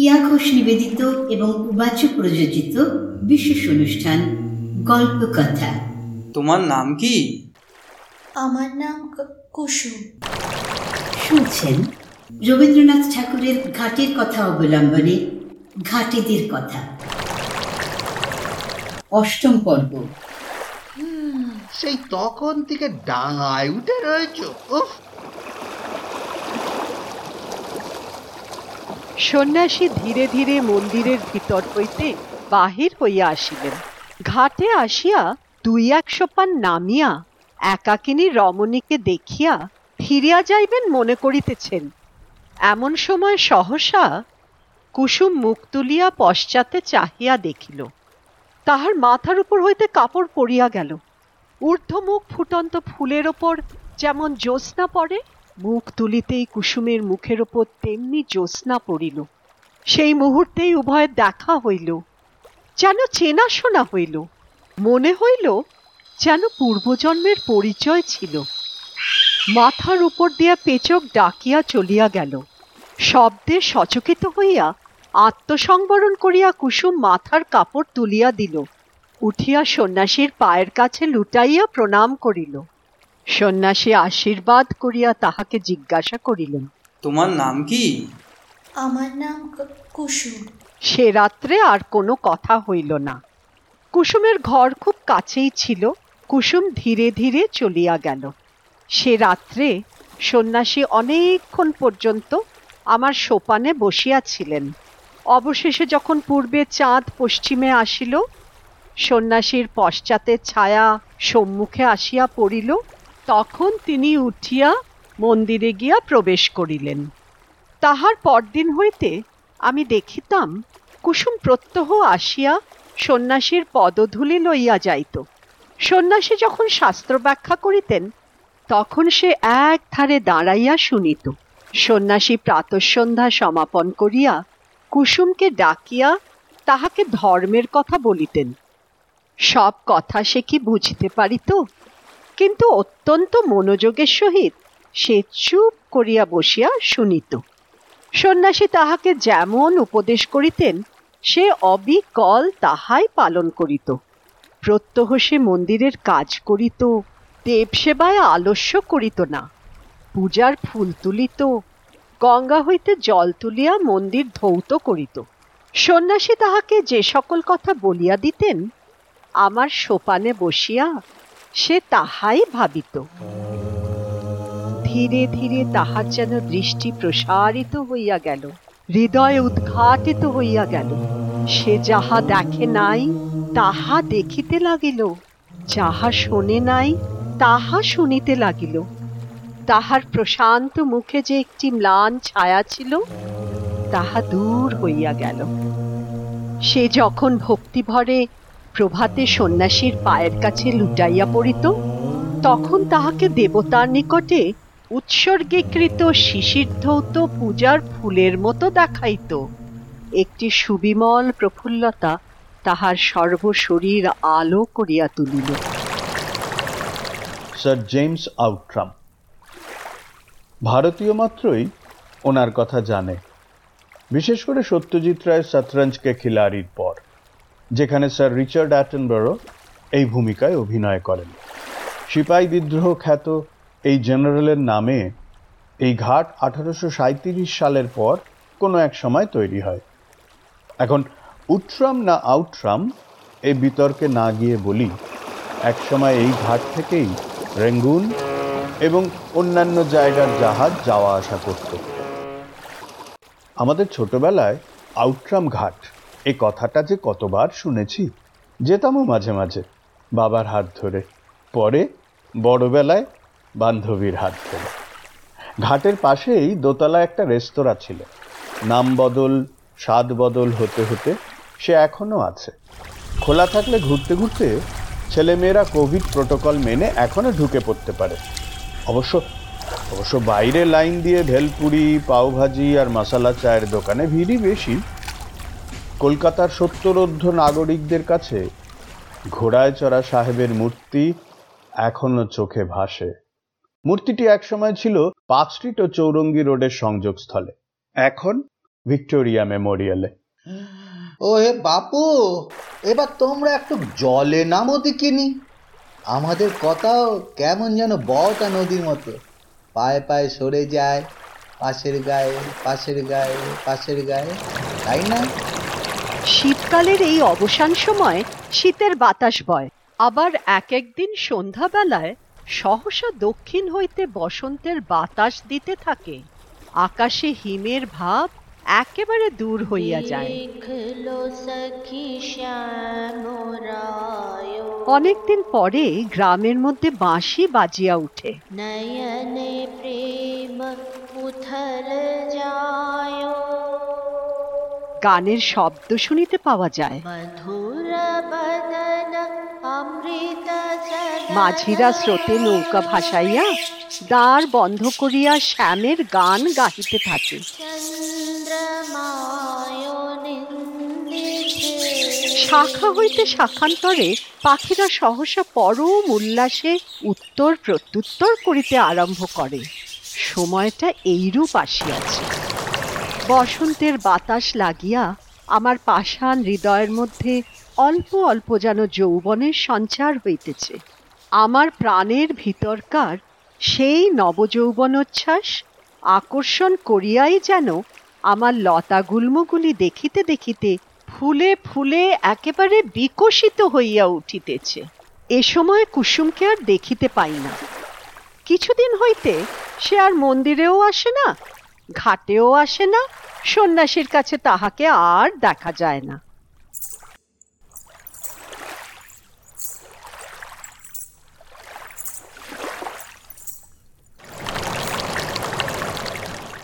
কিয়া ঘোষ নিবেদিত এবং উবাচ প্রযোজিত বিশেষ অনুষ্ঠান গল্পকথা। তোমার নাম কি? আমার নাম কুসুম। শুনছেন রবীন্দ্রনাথ ঠাকুরের ঘাটের কথা অবলম্বনে ঘাটেদের কথা। অষ্টম পর্ব। সেই তখন থেকে ডাঙায় উঠে রয়েছ। উফ সন্ন্যাসী ধীরে ধীরে মন্দিরের ভিতর হইতে বাহির হইয়া আসিলেন। ঘাটে আসিয়া দুই এক সোপান নামিয়া একাকিনী রমণীকে দেখিয়া ফিরিয়া যাইবেন মনে করিতেছেন। এমন সময় সহসা কুসুম মুখ তুলিয়া পশ্চাতে চাহিয়া দেখিল, তাহার মাথার উপর হইতে কাপড় পরিয়া গেল। ঊর্ধ্বমুখ ফুটন্ত ফুলের ওপর যেমন জ্যোৎস্না পড়ে মুখ তুলিতেই কুসুমের মুখের ওপর তেমনি জ্যোৎস্না পড়িল। সেই মুহূর্তেই উভয়ের দেখা হইল। যেন চেনা শোনা হইল। মনে হইল যেন পূর্বজন্মের পরিচয় ছিল। মাথার উপর দিয়া পেচক ডাকিয়া চলিয়া গেল। শব্দে সচকিত হইয়া আত্মসংবরণ করিয়া কুসুম মাথার কাপড় তুলিয়া দিল। উঠিয়া সন্ন্যাসীর পায়ের কাছে লুটাইয়া প্রণাম করিল। সন্ন্যাসী আশীর্বাদ করিয়া তাহাকে জিজ্ঞাসা করিলেন তোমার নাম কি? আমার নাম কুসুম। সে রাত্রে আর কোনো কথা হইল না। কুসুমের ঘর খুব কাছেই ছিল কুসুম ধীরে ধীরে চলিয়া গেল। সে রাত্রে সন্ন্যাসী অনেকক্ষণ পর্যন্ত আমার সোপানে বসিয়াছিলেন। অবশেষে যখন পূর্বে চাঁদ পশ্চিমে আসিল সন্ন্যাসীর পশ্চাতে ছায়া সম্মুখে আসিয়া পড়িল তখন তিনি উঠিয়া মন্দিরে গিয়া প্রবেশ করিলেন। তাহার পরদিন হইতে আমি দেখিতাম কুসুম প্রত্যহ আসিয়া সন্ন্যাসীর পদধূলি লইয়া যাইত। সন্ন্যাসী যখন শাস্ত্র ব্যাখ্যা করিতেন, তখন সে এক ধারে দাঁড়াইয়া শুনিত। সন্ন্যাসী প্রাতঃসন্ধ্যা সমাপন করিয়া কুসুমকে ডাকিয়া তাহাকে ধর্মের কথা বলিতেন। সব কথা সে কি বুঝতে পারিত? কিন্তু অত্যন্ত মনোযোগের সহিত সে চুপ করিয়া বসিয়া শুনিত। সন্ন্যাসী তাহাকে যেমন উপদেশ করিতেন, সে অবিকল তাহাই পালন করিত। প্রত্যহ সে মন্দিরের কাজ করিত, দেব সেবায় আলস্য করিত না, পূজার ফুল তুলিত, গঙ্গা হইতে জল তুলিয়া মন্দির ধৌত করিত। সন্ন্যাসী তাহাকে যে সকল কথা বলিয়া দিতেন, আমার সোপানে বসিয়া সে তাহাই ভাবিত। ধীরে ধীরে তাহার যেন দৃষ্টি প্রসারিত হইয়া গেল, হৃদয় উদ্ঘাটিত হইয়া গেল। সে যাহা দেখে নাই, তাহা দেখিতে লাগিল। যাহা শোনে নাই, তাহা শুনিতে লাগিল। তাহার প্রশান্ত মুখে যে একটি ম্লান ছায়া ছিল, তাহা দূর হইয়া গেল। সে যখন ভক্তিভরে প্রভাতে সন্ন্যাসীর পায়ের কাছে লুটাইয়া পড়িত, তখন তাহাকে দেবতার নিকটে উৎসর্গীকৃত শিশির ধৌত পূজার ফুলের মতো দেখাইত। একটি সুবিমল প্রফুল্লতা তাহার সর্বশরীর আলো করিয়া তুলিল। Sir James Outram. ভারতীয় মাত্রই ওনার কথা জানে। বিশেষ করে সত্যজিৎ রায়, শতরঞ্জকে খিলাড়ির পর। যেখানে স্যার রিচার্ড অ্যাটনবরো এই ভূমিকায় অভিনয় করেন। সিপাই বিদ্রোহ খ্যাত এই জেনারেলের নামে এই ঘাট আঠারোশো সাঁইত্রিশ সালের পর কোনো এক সময় তৈরি হয়। এখন উট্রাম না আউট্রাম এই বিতর্কে না গিয়ে বলি একসময় এই ঘাট থেকেই রেঙ্গুন এবং অন্যান্য জায়গার জাহাজ যাওয়া আসা করত। আমাদের ছোটবেলায় আউট্রাম ঘাট এই কথাটা যে কতবার শুনেছি যেতামও মাঝে মাঝে বাবার হাত ধরে। পরে বড়বেলায় বান্ধবীর হাত ধরে। ঘাটের পাশেই দোতলা একটা রেস্তোরাঁ ছিল। নাম বদল, স্বাদ বদল হতে হতে সে এখনও আছে। খোলা থাকলে ঘুরতে ঘুরতে ছেলেমেয়েরা কোভিড প্রোটোকল মেনে এখনও ঢুকে পড়তে পারে। অবশ্য অবশ্য বাইরে লাইন দিয়ে ভেলপুরি, পাওভাজি আর মশালা চায়ের দোকানে ভিড়ই বেশি। কলকাতার সত্তরোর্ধ নাগরিকদের কাছে ঘোড়ায় চড়া সাহেবের মূর্তি এখনও চোখে ভাসে। মূর্তিটি একসময় ছিল পার্ক স্ট্রিট ও চৌরঙ্গি রোডের সংযোগস্থলে। এখন ভিক্টোরিয়া মেমোরিয়ালে। ও হে বাপু, এবার তোমরা একটু জলে নামো দেখিনি। আমাদের কথাও কেমন যেন বটা নদীর মতো। পায়ে পায়ে সরে যায়, পাশের গায়ে পাশের গায়ে পাশের গায়ে, তাই না? শীতকালের এই অবসান সময় শীতের বাতাস বয়। আবার এক একদিন সন্ধ্যাবেলায় সহসা দক্ষিণ হইতে বসন্তের বাতাস দিতে থাকে। আকাশে হিমের ভাব একেবারে দূর হইয়া যায়। অনেকদিন পরে গ্রামের মধ্যে বাঁশি বাজিয়া উঠে। নয়নে প্রেম উথল যায়। গানের শব্দ শুনিতে পাওয়া যায়। মাঝিরা স্রোতে নৌকা ভাসাইয়া দ্বার বন্ধ করিয়া শ্যামের গান গাহিতে থাকে। শাখা হইতে শাখান্তরে পাখিরা সহসা পরম উল্লাসে উত্তর প্রত্যুত্তর করিতে আরম্ভ করে। সময়টা এইরূপ আসিয়াছে। বসন্তের বাতাস লাগিয়া আমার পাষাণ হৃদয়ের মধ্যে অল্প অল্প যেন যৌবনের সঞ্চার হইতেছে। আমার প্রাণের ভিতরকার সেই নবযৌবনোচ্ছ্বাস আকর্ষণ করিয়াই যেন আমার লতা গুল্মগুলি দেখিতে দেখিতে ফুলে ফুলে একেবারে বিকশিত হইয়া উঠিতেছে। এ সময় কুসুমকে আর দেখিতে পাই না। কিছুদিন হইতে সে আর মন্দিরেও আসে না ঘাটেও আসে না সন্ন্যাসীর কাছে তাহাকে আর দেখা যায় না।